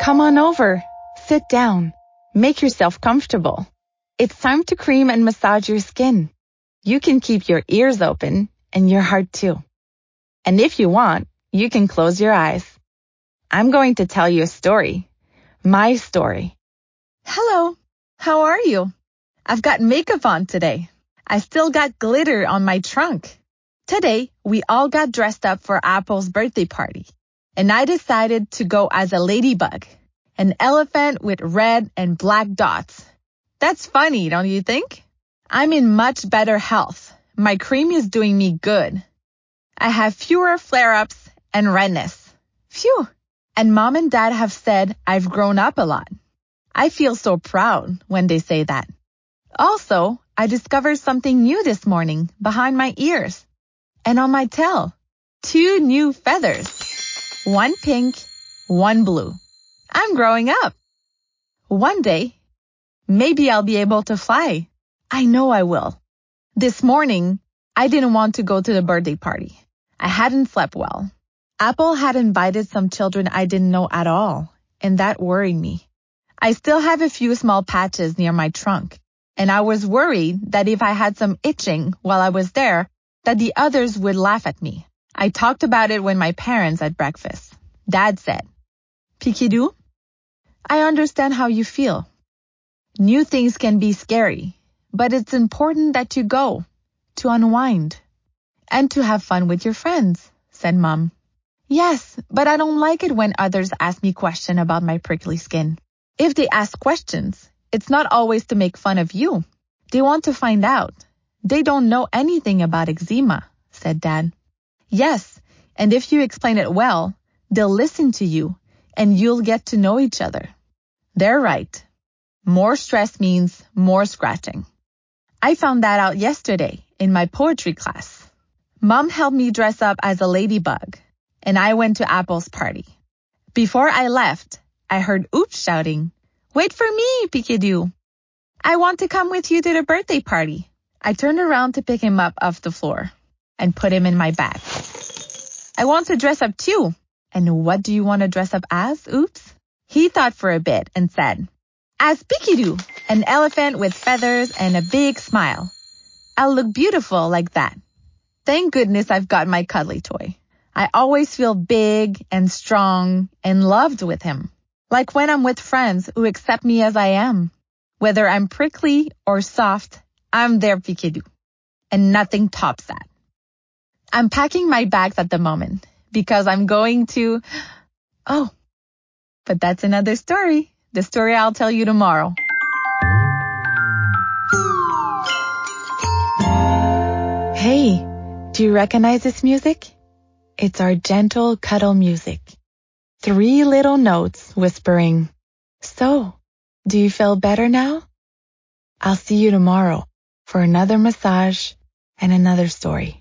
Come on over. Sit down. Make yourself comfortable. It's time to cream and massage your skin. You can keep your ears open and your heart too. And if you want, you can close your eyes. I'm going to tell you a story. My story. Hello. How are you? I've got makeup on today. I still got glitter on my trunk. Today, we all got dressed up for Apple's birthday party. And I decided to go as a ladybug, an elephant with red and black dots. That's funny, don't you think? I'm in much better health. My cream is doing me good. I have fewer flare-ups and redness. Phew. And mom and dad have said I've grown up a lot. I feel so proud when they say that. Also, I discovered something new this morning behind my ears and on my tail. Two new feathers. One pink, one blue. I'm growing up. One day, maybe I'll be able to fly. I know I will. This morning, I didn't want to go to the birthday party. I hadn't slept well. Apple had invited some children I didn't know at all, and that worried me. I still have a few small patches near my trunk, and I was worried that if I had some itching while I was there, that the others would laugh at me. I talked about it with my parents at breakfast. Dad said, Pikidou, I understand how you feel. New things can be scary, but it's important that you go to unwind and to have fun with your friends, said mom. Yes, but I don't like it when others ask me questions about my prickly skin. If they ask questions, it's not always to make fun of you. They want to find out. They don't know anything about eczema, said dad. Yes, and if you explain it well, they'll listen to you and you'll get to know each other. They're right. More stress means more scratching. I found that out yesterday in my poetry class. Mom helped me dress up as a ladybug and I went to Apple's party. Before I left, I heard Oops shouting, Wait for me, Pikidou. I want to come with you to the birthday party. I turned around to pick him up off the floor and put him in my bag. I want to dress up too. And what do you want to dress up as, Oops? He thought for a bit and said, As Pikidou, an elephant with feathers and a big smile. I'll look beautiful like that. Thank goodness I've got my cuddly toy. I always feel big and strong and loved with him. Like when I'm with friends who accept me as I am. Whether I'm prickly or soft, I'm their Pikidou. And nothing tops that. I'm packing my bags at the moment because I'm going to, oh, but that's another story. The story I'll tell you tomorrow. Hey, do you recognize this music? It's our gentle cuddle music. Three little notes whispering, So, do you feel better now? I'll see you tomorrow for another massage and another story.